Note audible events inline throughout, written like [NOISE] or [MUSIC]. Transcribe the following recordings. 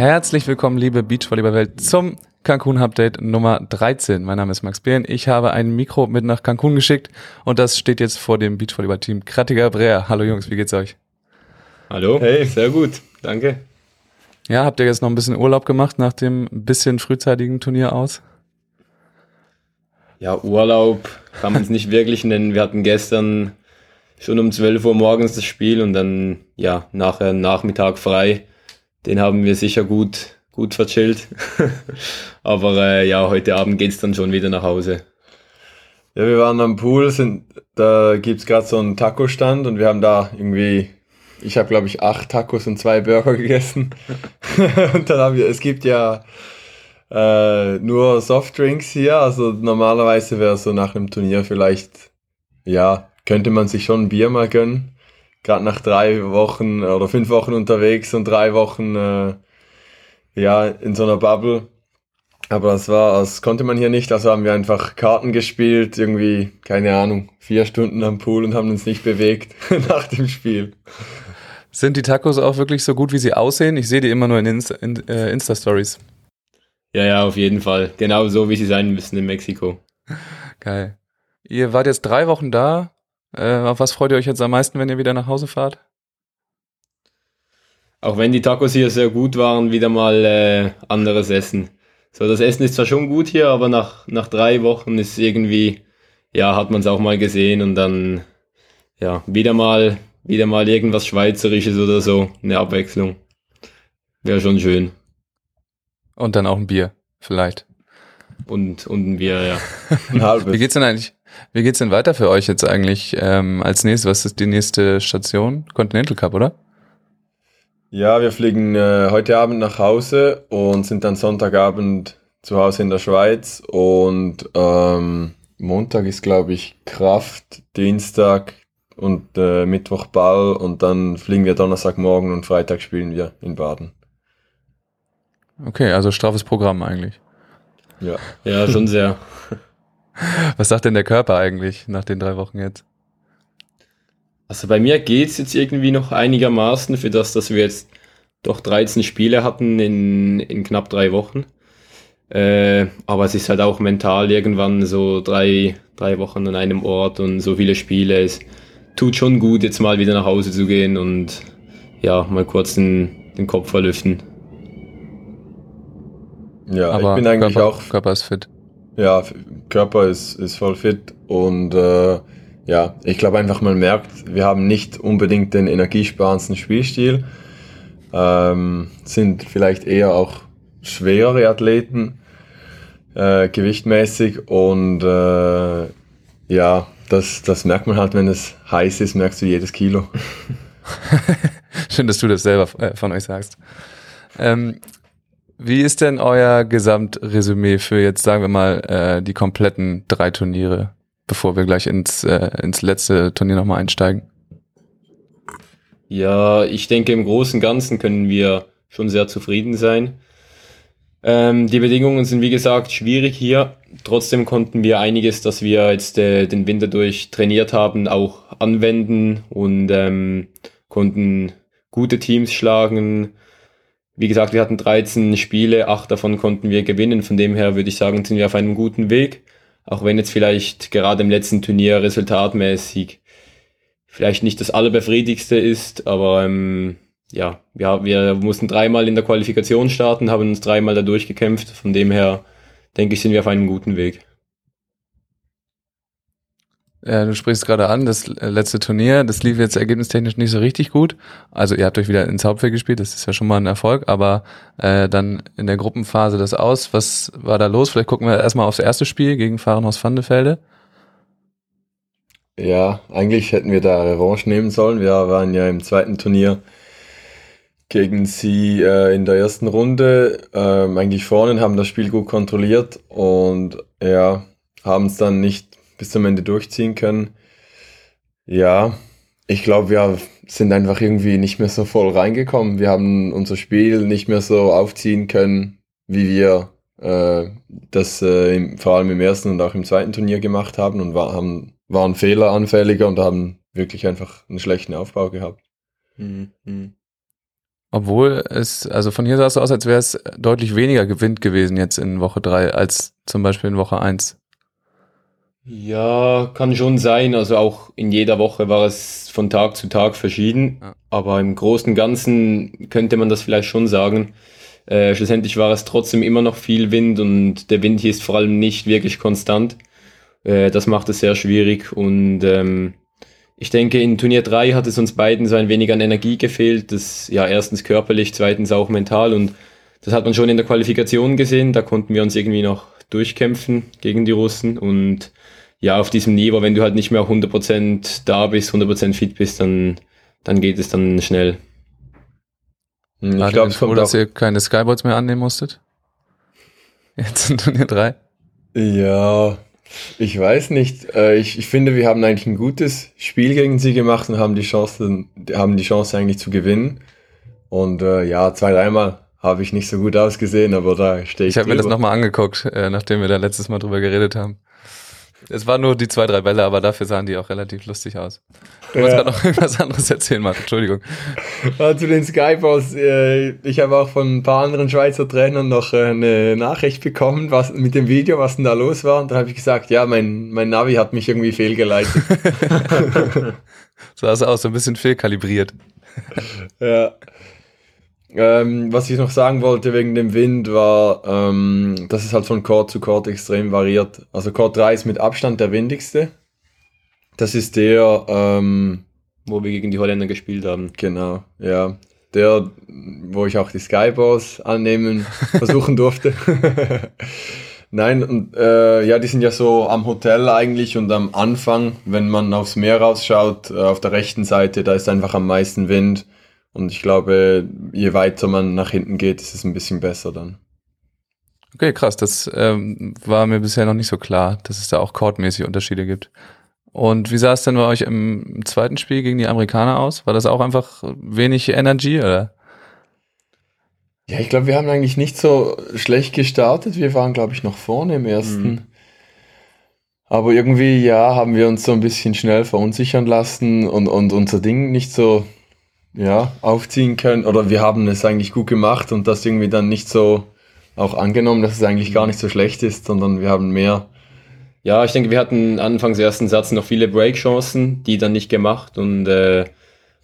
Herzlich willkommen, liebe Beachvolleyball-Welt, zum Cancun Update Nummer 13. Mein Name ist Max Behn. Ich habe ein Mikro mit nach Cancun geschickt und das steht jetzt vor dem Beachvolleyball-Team Krattiger Brea. Hallo Jungs, wie geht's euch? Hallo. Hey, sehr gut. Danke. Ja, habt ihr jetzt noch ein bisschen Urlaub gemacht nach dem bisschen frühzeitigen Turnier aus? Ja, Urlaub kann man es nicht wirklich nennen. Wir hatten gestern schon um 12 Uhr morgens das Spiel und dann, ja, nachher Nachmittag frei. Den haben wir sicher gut, gut verchillt. [LAUGHS] Aber äh, ja, heute Abend geht's dann schon wieder nach Hause. Ja, wir waren am Pool, sind, da gibt's gerade so einen Taco-Stand und wir haben da irgendwie, ich habe glaube ich acht Tacos und zwei Burger [LAUGHS] gegessen. [LAUGHS] und dann haben wir, es gibt ja äh, nur Softdrinks hier, also normalerweise wäre so nach einem Turnier vielleicht, ja, könnte man sich schon ein Bier mal gönnen. Gerade nach drei Wochen oder fünf Wochen unterwegs und drei Wochen äh, ja in so einer Bubble. Aber das war, das konnte man hier nicht, also haben wir einfach Karten gespielt, irgendwie, keine Ahnung, vier Stunden am Pool und haben uns nicht bewegt [LAUGHS] nach dem Spiel. Sind die Tacos auch wirklich so gut, wie sie aussehen? Ich sehe die immer nur in, Insta, in äh, Insta-Stories. Ja, ja, auf jeden Fall. Genau so, wie sie sein müssen in Mexiko. Geil. Ihr wart jetzt drei Wochen da. Äh, auf was freut ihr euch jetzt am meisten, wenn ihr wieder nach Hause fahrt? Auch wenn die Tacos hier sehr gut waren, wieder mal äh, anderes Essen. So, das Essen ist zwar schon gut hier, aber nach, nach drei Wochen ist irgendwie, ja, hat man es auch mal gesehen und dann, ja, wieder mal, wieder mal irgendwas Schweizerisches oder so, eine Abwechslung. Wäre schon schön. Und dann auch ein Bier, vielleicht. Und, und ein Bier, ja. [LAUGHS] ein halbes. Wie geht's denn eigentlich? Wie geht's denn weiter für euch jetzt eigentlich ähm, als nächstes? Was ist die nächste Station? Continental Cup, oder? Ja, wir fliegen äh, heute Abend nach Hause und sind dann Sonntagabend zu Hause in der Schweiz und ähm, Montag ist, glaube ich, Kraft, Dienstag und äh, Mittwoch Ball und dann fliegen wir Donnerstagmorgen und Freitag spielen wir in Baden. Okay, also straffes Programm eigentlich. Ja. Ja, schon sehr. [LAUGHS] Was sagt denn der Körper eigentlich nach den drei Wochen jetzt? Also bei mir geht's jetzt irgendwie noch einigermaßen für das, dass wir jetzt doch 13 Spiele hatten in, in knapp drei Wochen. Äh, aber es ist halt auch mental irgendwann so drei, drei Wochen an einem Ort und so viele Spiele. Es tut schon gut, jetzt mal wieder nach Hause zu gehen und ja, mal kurz den, den Kopf verlüften. Ja, aber ich bin eigentlich Körper, auch. Körper ist fit. Ja, Körper ist, ist voll fit und äh, ja, ich glaube einfach, man merkt, wir haben nicht unbedingt den energiesparendsten Spielstil, ähm, sind vielleicht eher auch schwerere Athleten, äh, gewichtmäßig und äh, ja, das, das merkt man halt, wenn es heiß ist, merkst du jedes Kilo. [LAUGHS] Schön, dass du das selber äh, von euch sagst. Ähm, wie ist denn euer Gesamtresümee für jetzt, sagen wir mal, äh, die kompletten drei Turniere, bevor wir gleich ins, äh, ins letzte Turnier nochmal einsteigen? Ja, ich denke, im Großen und Ganzen können wir schon sehr zufrieden sein. Ähm, die Bedingungen sind, wie gesagt, schwierig hier. Trotzdem konnten wir einiges, das wir jetzt äh, den Winter durch trainiert haben, auch anwenden und ähm, konnten gute Teams schlagen, wie gesagt, wir hatten 13 Spiele, acht davon konnten wir gewinnen. Von dem her würde ich sagen, sind wir auf einem guten Weg. Auch wenn jetzt vielleicht gerade im letzten Turnier resultatmäßig vielleicht nicht das allerbefriedigste ist, aber ähm, ja, wir, wir mussten dreimal in der Qualifikation starten, haben uns dreimal da durchgekämpft. Von dem her denke ich, sind wir auf einem guten Weg. Ja, du sprichst gerade an, das letzte Turnier, das lief jetzt ergebnistechnisch nicht so richtig gut. Also ihr habt euch wieder ins Hauptfeld gespielt, das ist ja schon mal ein Erfolg, aber äh, dann in der Gruppenphase das aus. Was war da los? Vielleicht gucken wir erstmal aufs erste Spiel gegen Fahrenhaus Vandefelde. Ja, eigentlich hätten wir da Revanche nehmen sollen. Wir waren ja im zweiten Turnier gegen sie äh, in der ersten Runde ähm, eigentlich vorne, haben das Spiel gut kontrolliert und ja, haben es dann nicht bis zum Ende durchziehen können. Ja, ich glaube, wir sind einfach irgendwie nicht mehr so voll reingekommen. Wir haben unser Spiel nicht mehr so aufziehen können, wie wir äh, das äh, im, vor allem im ersten und auch im zweiten Turnier gemacht haben und war, haben, waren fehleranfälliger und haben wirklich einfach einen schlechten Aufbau gehabt. Mhm. Obwohl es, also von hier sah es so aus, als wäre es deutlich weniger Gewinn gewesen jetzt in Woche drei als zum Beispiel in Woche eins. Ja, kann schon sein. Also auch in jeder Woche war es von Tag zu Tag verschieden. Ja. Aber im Großen und Ganzen könnte man das vielleicht schon sagen. Äh, schlussendlich war es trotzdem immer noch viel Wind und der Wind hier ist vor allem nicht wirklich konstant. Äh, das macht es sehr schwierig und ähm, ich denke, in Turnier 3 hat es uns beiden so ein wenig an Energie gefehlt. Das, ja, erstens körperlich, zweitens auch mental. Und das hat man schon in der Qualifikation gesehen. Da konnten wir uns irgendwie noch durchkämpfen gegen die Russen. Und ja, auf diesem Niveau, wenn du halt nicht mehr 100% da bist, 100% fit bist, dann, dann geht es dann schnell. Hm, ich glaube, es kommt dass ihr keine Skyboards mehr annehmen musstet. Jetzt in Turnier 3. Ja, ich weiß nicht. Äh, ich, ich finde, wir haben eigentlich ein gutes Spiel gegen sie gemacht und haben die Chance, haben die Chance eigentlich zu gewinnen. Und äh, ja, zwei, dreimal habe ich nicht so gut ausgesehen, aber da stehe ich. Ich habe mir das nochmal angeguckt, äh, nachdem wir da letztes Mal drüber geredet haben. Es waren nur die zwei, drei Bälle, aber dafür sahen die auch relativ lustig aus. Du ja. wolltest gerade noch [LAUGHS] irgendwas anderes erzählen, Marc. Entschuldigung. Ja, zu den Skyballs. Äh, ich habe auch von ein paar anderen Schweizer Trainern noch äh, eine Nachricht bekommen, was mit dem Video, was denn da los war. Und dann habe ich gesagt, ja, mein, mein Navi hat mich irgendwie fehlgeleitet. [LAUGHS] so sah es aus, so ein bisschen fehlkalibriert. ja. Ähm, was ich noch sagen wollte wegen dem Wind war, ähm, dass es halt von Chord zu Chord extrem variiert. Also Chord 3 ist mit Abstand der windigste. Das ist der, ähm, wo wir gegen die Holländer gespielt haben. Genau, ja. Der, wo ich auch die Skyballs annehmen [LAUGHS] versuchen durfte. [LAUGHS] Nein, und äh, ja, die sind ja so am Hotel eigentlich und am Anfang, wenn man aufs Meer rausschaut, äh, auf der rechten Seite, da ist einfach am meisten Wind. Und ich glaube, je weiter man nach hinten geht, ist es ein bisschen besser dann. Okay, krass. Das ähm, war mir bisher noch nicht so klar, dass es da auch chordmäßig Unterschiede gibt. Und wie sah es denn bei euch im zweiten Spiel gegen die Amerikaner aus? War das auch einfach wenig Energy oder? Ja, ich glaube, wir haben eigentlich nicht so schlecht gestartet. Wir waren, glaube ich, noch vorne im ersten. Mhm. Aber irgendwie, ja, haben wir uns so ein bisschen schnell verunsichern lassen und, und unser Ding nicht so ja, aufziehen können. Oder wir haben es eigentlich gut gemacht und das irgendwie dann nicht so auch angenommen, dass es eigentlich gar nicht so schlecht ist, sondern wir haben mehr. Ja, ich denke, wir hatten anfangs ersten Satz noch viele Break-Chancen, die dann nicht gemacht und äh,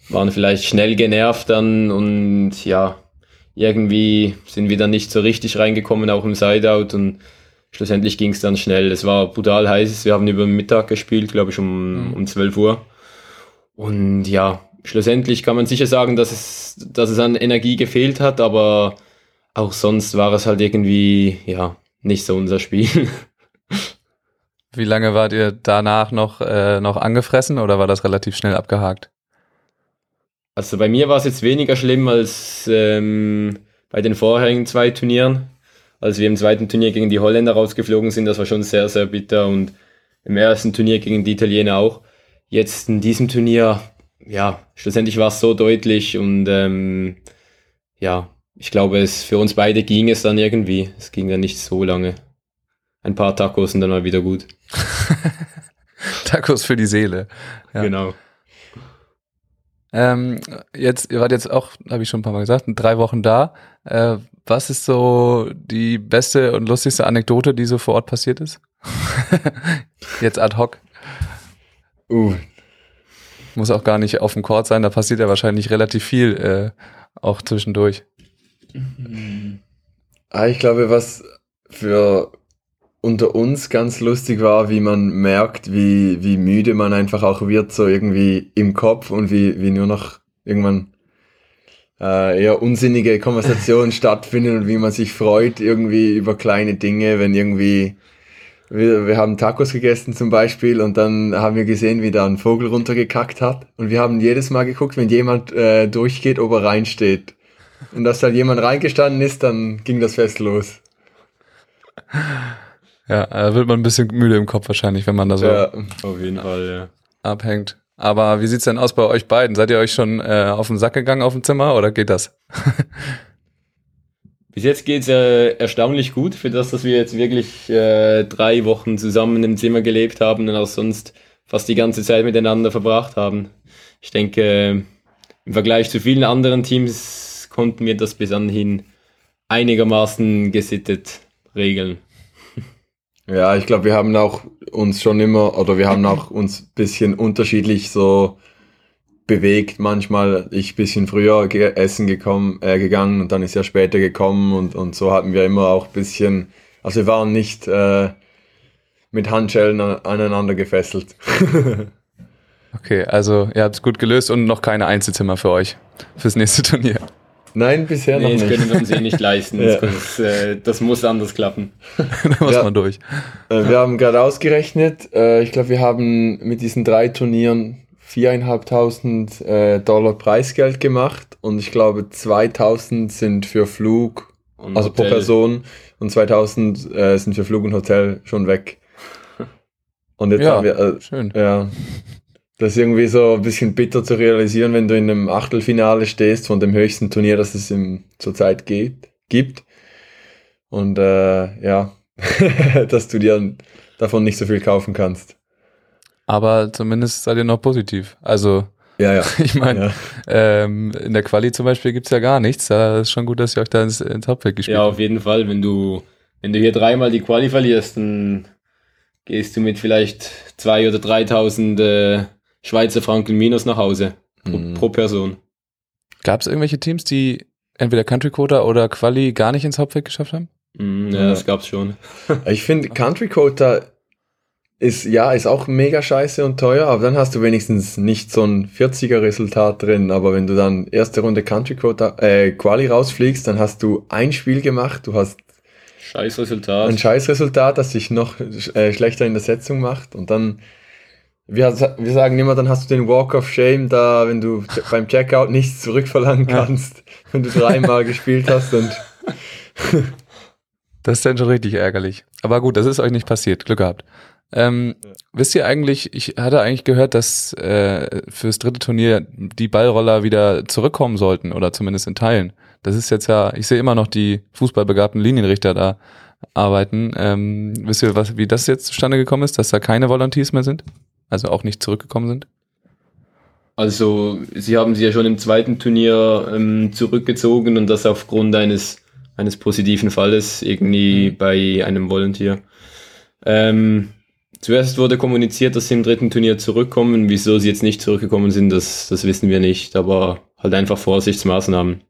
waren vielleicht schnell genervt dann und ja, irgendwie sind wir dann nicht so richtig reingekommen, auch im Sideout und schlussendlich ging es dann schnell. Es war brutal heiß, wir haben über Mittag gespielt, glaube ich, um, mhm. um 12 Uhr. Und ja, schlussendlich kann man sicher sagen, dass es, dass es an Energie gefehlt hat, aber auch sonst war es halt irgendwie, ja, nicht so unser Spiel. [LAUGHS] Wie lange wart ihr danach noch, äh, noch angefressen oder war das relativ schnell abgehakt? Also bei mir war es jetzt weniger schlimm als ähm, bei den vorherigen zwei Turnieren. Als wir im zweiten Turnier gegen die Holländer rausgeflogen sind, das war schon sehr, sehr bitter und im ersten Turnier gegen die Italiener auch. Jetzt in diesem Turnier ja, schlussendlich war es so deutlich und ähm, ja, ich glaube, es für uns beide ging es dann irgendwie. Es ging dann nicht so lange. Ein paar Tacos und dann mal wieder gut. [LAUGHS] Tacos für die Seele. Ja. Genau. Ähm, jetzt, ihr wart jetzt auch, habe ich schon ein paar Mal gesagt, drei Wochen da. Äh, was ist so die beste und lustigste Anekdote, die so vor Ort passiert ist? [LAUGHS] jetzt ad hoc. Uh, muss auch gar nicht auf dem Court sein, da passiert ja wahrscheinlich relativ viel äh, auch zwischendurch. Ah, ich glaube, was für unter uns ganz lustig war, wie man merkt, wie, wie müde man einfach auch wird, so irgendwie im Kopf und wie, wie nur noch irgendwann äh, eher unsinnige Konversationen [LAUGHS] stattfinden und wie man sich freut irgendwie über kleine Dinge, wenn irgendwie wir, wir haben Tacos gegessen zum Beispiel und dann haben wir gesehen, wie da ein Vogel runtergekackt hat. Und wir haben jedes Mal geguckt, wenn jemand äh, durchgeht, ob er reinsteht. Und dass da jemand reingestanden ist, dann ging das Fest los. Ja, da wird man ein bisschen müde im Kopf wahrscheinlich, wenn man da so ja, auf jeden Fall, ja. abhängt. Aber wie sieht's denn aus bei euch beiden? Seid ihr euch schon äh, auf den Sack gegangen auf dem Zimmer oder geht das? [LAUGHS] Bis jetzt geht es äh, erstaunlich gut, für das, dass wir jetzt wirklich äh, drei Wochen zusammen im Zimmer gelebt haben und auch sonst fast die ganze Zeit miteinander verbracht haben. Ich denke, im Vergleich zu vielen anderen Teams konnten wir das bis anhin einigermaßen gesittet regeln. [LAUGHS] Ja, ich glaube, wir haben auch uns schon immer, oder wir haben auch uns ein bisschen unterschiedlich so bewegt. Manchmal ich bisschen früher ge essen gekommen, äh, gegangen und dann ist er später gekommen und, und so hatten wir immer auch ein bisschen, also wir waren nicht äh, mit Handschellen aneinander gefesselt. [LAUGHS] okay, also ihr habt es gut gelöst und noch keine Einzelzimmer für euch fürs nächste Turnier. Nein, bisher nee, noch nicht. Das können wir uns eh nicht leisten. [LAUGHS] ja. das, äh, das, muss anders klappen. [LAUGHS] da muss ja. man durch. Äh, wir haben gerade ausgerechnet, äh, ich glaube, wir haben mit diesen drei Turnieren viereinhalbtausend äh, Dollar Preisgeld gemacht und ich glaube 2000 sind für Flug, und also Hotel. pro Person und 2000 äh, sind für Flug und Hotel schon weg. [LAUGHS] Und jetzt ja, haben wir, äh, schön. ja, das ist irgendwie so ein bisschen bitter zu realisieren, wenn du in einem Achtelfinale stehst von dem höchsten Turnier, das es im, zurzeit geht, gibt. Und äh, ja, [LAUGHS] dass du dir davon nicht so viel kaufen kannst. Aber zumindest seid ihr noch positiv. Also, ja, ja. [LAUGHS] ich meine, ja. ähm, in der Quali zum Beispiel gibt's ja gar nichts. Da ist schon gut, dass ihr euch da ins, ins Hauptfeld gespielt habt. Ja, auf jeden Fall. Wenn du, wenn du hier dreimal die Quali verlierst, dann gehst du mit vielleicht zwei oder 3.000 äh, Schweizer Franken minus nach Hause pro, mhm. pro Person. Gab es irgendwelche Teams, die entweder Country Quota oder Quali gar nicht ins Hauptfeld geschafft haben? Mhm, ja, ja, das gab's schon. ich finde [LAUGHS] Country Quota ist ja ist auch mega scheiße und teuer, aber dann hast du wenigstens nicht so ein 40er Resultat drin. Aber wenn du dann erste Runde Country Quota äh, Quali rausfliegst, dann hast du ein Spiel gemacht, du hast Scheiß Resultat. Ein Scheiß Resultat, das sich noch äh, schlechter in der Setzung macht und dann wir, wir sagen immer, dann hast du den Walk of Shame da, wenn du [LAUGHS] beim Checkout nichts zurückverlangen kannst, ja. wenn du dreimal gespielt hast und. [LAUGHS] das ist dann schon richtig ärgerlich. Aber gut, das ist euch nicht passiert. Glück gehabt. Ähm, ja. Wisst ihr eigentlich, ich hatte eigentlich gehört, dass äh, fürs dritte Turnier die Ballroller wieder zurückkommen sollten oder zumindest in Teilen. Das ist jetzt ja, ich sehe immer noch die fußballbegabten Linienrichter da arbeiten. Ähm, wisst ihr, was, wie das jetzt zustande gekommen ist, dass da keine Volunteers mehr sind? Also auch nicht zurückgekommen sind? Also, sie haben sich ja schon im zweiten Turnier ähm, zurückgezogen und das aufgrund eines, eines positiven Falles irgendwie mhm. bei einem Volunteer. Ähm, zuerst wurde kommuniziert, dass sie im dritten Turnier zurückkommen. Wieso sie jetzt nicht zurückgekommen sind, das, das wissen wir nicht, aber halt einfach Vorsichtsmaßnahmen.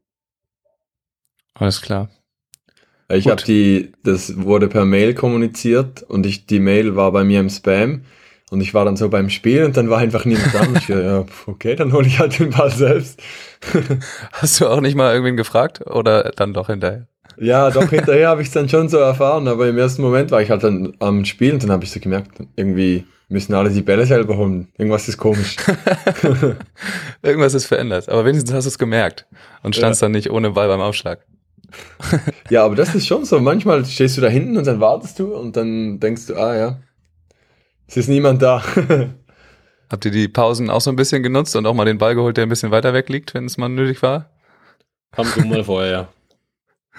Alles klar. Ich habe die, das wurde per Mail kommuniziert und ich, die Mail war bei mir im Spam. Und ich war dann so beim Spiel und dann war einfach niemand da. Und ich dachte, [LAUGHS] ja, okay, dann hole ich halt den Ball selbst. [LAUGHS] Hast du auch nicht mal irgendwen gefragt oder dann doch hinterher? Ja, doch hinterher habe ich es dann schon so erfahren, aber im ersten Moment war ich halt dann am Spiel und dann habe ich so gemerkt, irgendwie müssen alle die Bälle selber holen. Irgendwas ist komisch. [LAUGHS] Irgendwas ist verändert. Aber wenigstens hast du es gemerkt und standst ja. dann nicht ohne Ball beim Aufschlag. [LAUGHS] ja, aber das ist schon so. Manchmal stehst du da hinten und dann wartest du und dann denkst du, ah ja, es ist niemand da. [LAUGHS] Habt ihr die Pausen auch so ein bisschen genutzt und auch mal den Ball geholt, der ein bisschen weiter weg liegt, wenn es mal nötig war? Kam schon mal vorher, ja.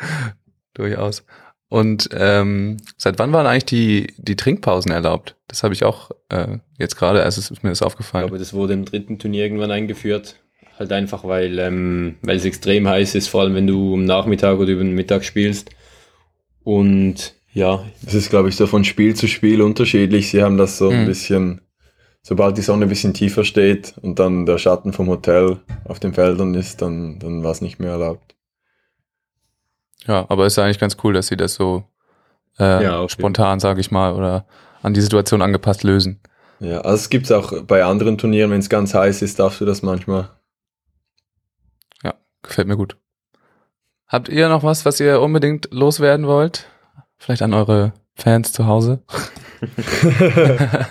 [LAUGHS] Durchaus. Und ähm, seit wann waren eigentlich die, die Trinkpausen erlaubt? Das habe ich auch äh, jetzt gerade, also ist mir das aufgefallen. Ich glaube, das wurde im dritten Turnier irgendwann eingeführt. Halt einfach, weil, ähm, weil es extrem heiß ist, vor allem wenn du am Nachmittag oder über den Mittag spielst. Und ja. Das ist, glaube ich, so von Spiel zu Spiel unterschiedlich. Sie haben das so mhm. ein bisschen, sobald die Sonne ein bisschen tiefer steht und dann der Schatten vom Hotel auf den Feldern ist, dann, dann war es nicht mehr erlaubt. Ja, aber ist ja eigentlich ganz cool, dass sie das so äh, ja, spontan, sage ich mal, oder an die Situation angepasst lösen. Ja, also es gibt es auch bei anderen Turnieren, wenn es ganz heiß ist, darfst du das manchmal. Ja, gefällt mir gut. Habt ihr noch was, was ihr unbedingt loswerden wollt? Vielleicht an eure Fans zu Hause. [LAUGHS]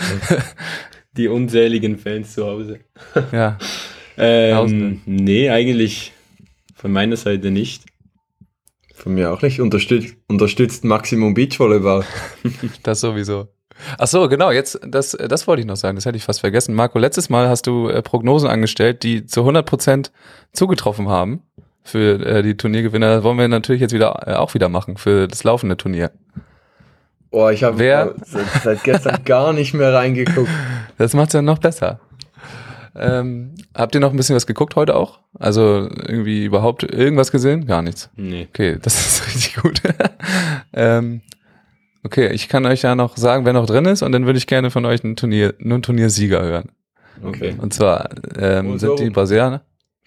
[LAUGHS] Die unzähligen Fans zu Hause. Ja. [LAUGHS] ähm, nee, eigentlich von meiner Seite nicht. Von mir auch nicht. Unterstützt, unterstützt Maximum Beachvolleyball. [LAUGHS] das sowieso. Ach so, genau, jetzt, das, das wollte ich noch sagen, das hätte ich fast vergessen. Marco, letztes Mal hast du äh, Prognosen angestellt, die zu 100 Prozent zugetroffen haben für äh, die Turniergewinner. Das wollen wir natürlich jetzt wieder äh, auch wieder machen für das laufende Turnier. Boah, ich habe seit, seit, gestern gar nicht mehr reingeguckt. Das macht's ja noch besser. Ähm, habt ihr noch ein bisschen was geguckt heute auch? Also irgendwie überhaupt irgendwas gesehen? Gar nichts. Nee. Okay, [LAUGHS] das ist richtig gut. [LAUGHS] ähm, okay, ich kann euch ja noch sagen, wer noch drin ist und dann würde ich gerne von euch einen Turnier, nur einen Turniersieger hören. Okay. Und zwar ähm, sind die. Brasilianer.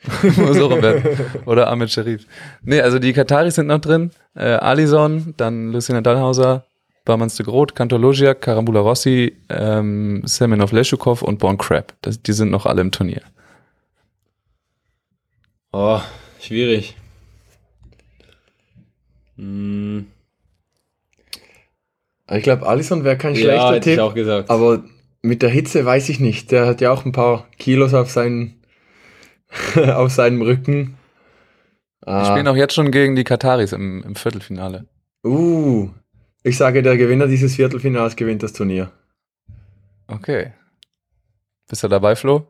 [LAUGHS] Oder Ahmed Sharif. Nee, also die Kataris sind noch drin. Äh, Alison, dann Lucina Dallhauser, Barmans de Groot, Kantor Logiak, Karambula Rossi, ähm, Semenov Leshukov und Born Crab. Das, die sind noch alle im Turnier. Oh, schwierig. Hm, Ich glaube, Alisson wäre kein ja, schlechter hätte ich Tipp. auch gesagt. Aber mit der Hitze weiß ich nicht. Der hat ja auch ein paar Kilos auf, seinen, [LAUGHS] auf seinem Rücken. Die Ah, spielen auch jetzt schon gegen die Kataris im, im Viertelfinale. uh, ich sage, der Gewinner dieses Viertelfinals gewinnt das Turnier. Okay. Bist du dabei, Flo?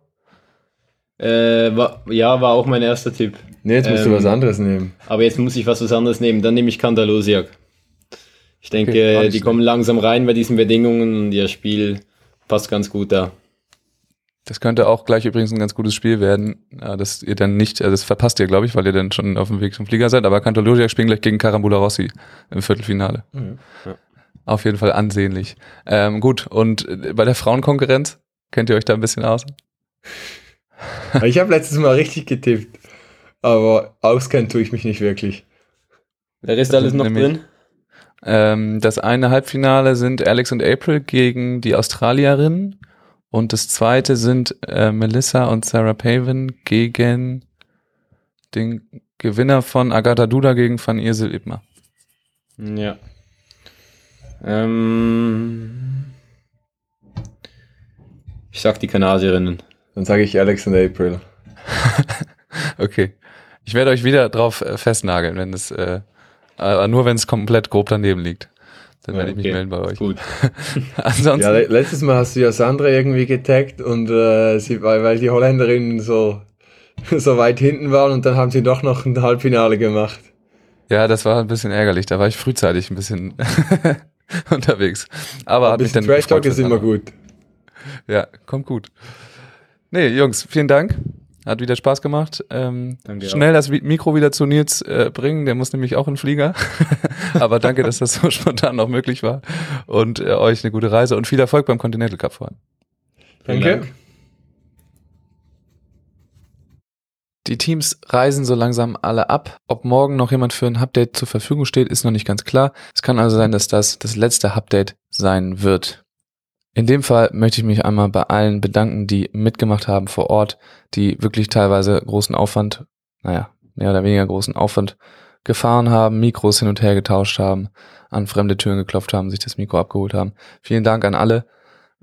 Äh, war, ja, war auch mein erster Tipp. Nee, jetzt musst Ähm, du was anderes nehmen. Aber jetzt muss ich was, was anderes nehmen. Dann nehme ich Kandalosiak. Ich denke, Okay, die kommen langsam rein bei diesen Bedingungen und ihr Spiel passt ganz gut da. Das könnte auch gleich übrigens ein ganz gutes Spiel werden, äh, dass ihr dann nicht, also das verpasst ihr, glaube ich, weil ihr dann schon auf dem Weg zum Flieger seid, aber Cantologia spielen gleich gegen Carambula Rossi im Viertelfinale. Ja. Auf jeden Fall ansehnlich. Ähm, gut, und äh, bei der Frauenkonkurrenz, kennt ihr euch da ein bisschen aus? [LAUGHS] Ich habe letztes Mal richtig getippt. Aber auskennen tue ich mich nicht wirklich. Wer ist alles noch drin? Ähm, das eine Halbfinale sind Alex und April gegen die Australierinnen und das zweite sind äh, Melissa und Sarah Paven gegen den Gewinner von Agatha Duda gegen Van Irsel Ibmer. Ja. Ähm, ich sag die Kanadierinnen. Dann sage ich Alex und April. [LAUGHS] Okay. Ich werde euch wieder drauf äh, festnageln, wenn es, äh, aber nur wenn es komplett grob daneben liegt. Dann werde ich mich melden bei euch. Gut. [LAUGHS] Ansonsten, Ja, le letztes Mal hast du ja Sandra irgendwie getaggt und äh, sie, weil, weil die Holländerinnen so, [LAUGHS] so weit hinten waren und dann haben sie doch noch ein Halbfinale gemacht. ja, das war ein bisschen ärgerlich. Da war ich frühzeitig ein bisschen [LAUGHS] unterwegs. Aber Ein hat mich dann Trash Talk ist immer gut. Ja, kommt gut. Nee, Jungs, vielen Dank. Hat wieder Spaß gemacht. Ähm, Danke schnell das Vi- Mikro wieder zu Nils äh, bringen. Der muss nämlich auch in den Flieger. [LAUGHS] Aber danke, dass das so [LAUGHS] spontan noch möglich war. Und äh, euch eine gute Reise und viel Erfolg beim Continental Cup voran. Vielen Danke. Dank. Die Teams reisen so langsam alle ab. Ob morgen noch jemand für ein Update zur Verfügung steht, ist noch nicht ganz klar. Es kann also sein, dass das das letzte Update sein wird. In dem Fall möchte ich mich einmal bei allen bedanken, die mitgemacht haben vor Ort, die wirklich teilweise großen Aufwand, naja, mehr oder weniger großen Aufwand gefahren haben, Mikros hin und her getauscht haben, an fremde Türen geklopft haben, sich das Mikro abgeholt haben. Vielen Dank an alle.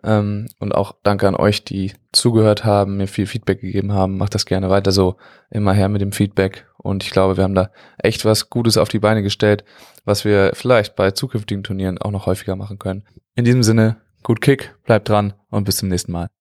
Ähm, und auch danke an euch, die zugehört haben, mir viel Feedback gegeben haben. Macht das gerne weiter so. Immer her mit dem Feedback. Und ich glaube, wir haben da echt was Gutes auf die Beine gestellt, was wir vielleicht bei zukünftigen Turnieren auch noch häufiger machen können. In diesem Sinne, gut Kick, bleibt dran und bis zum nächsten Mal.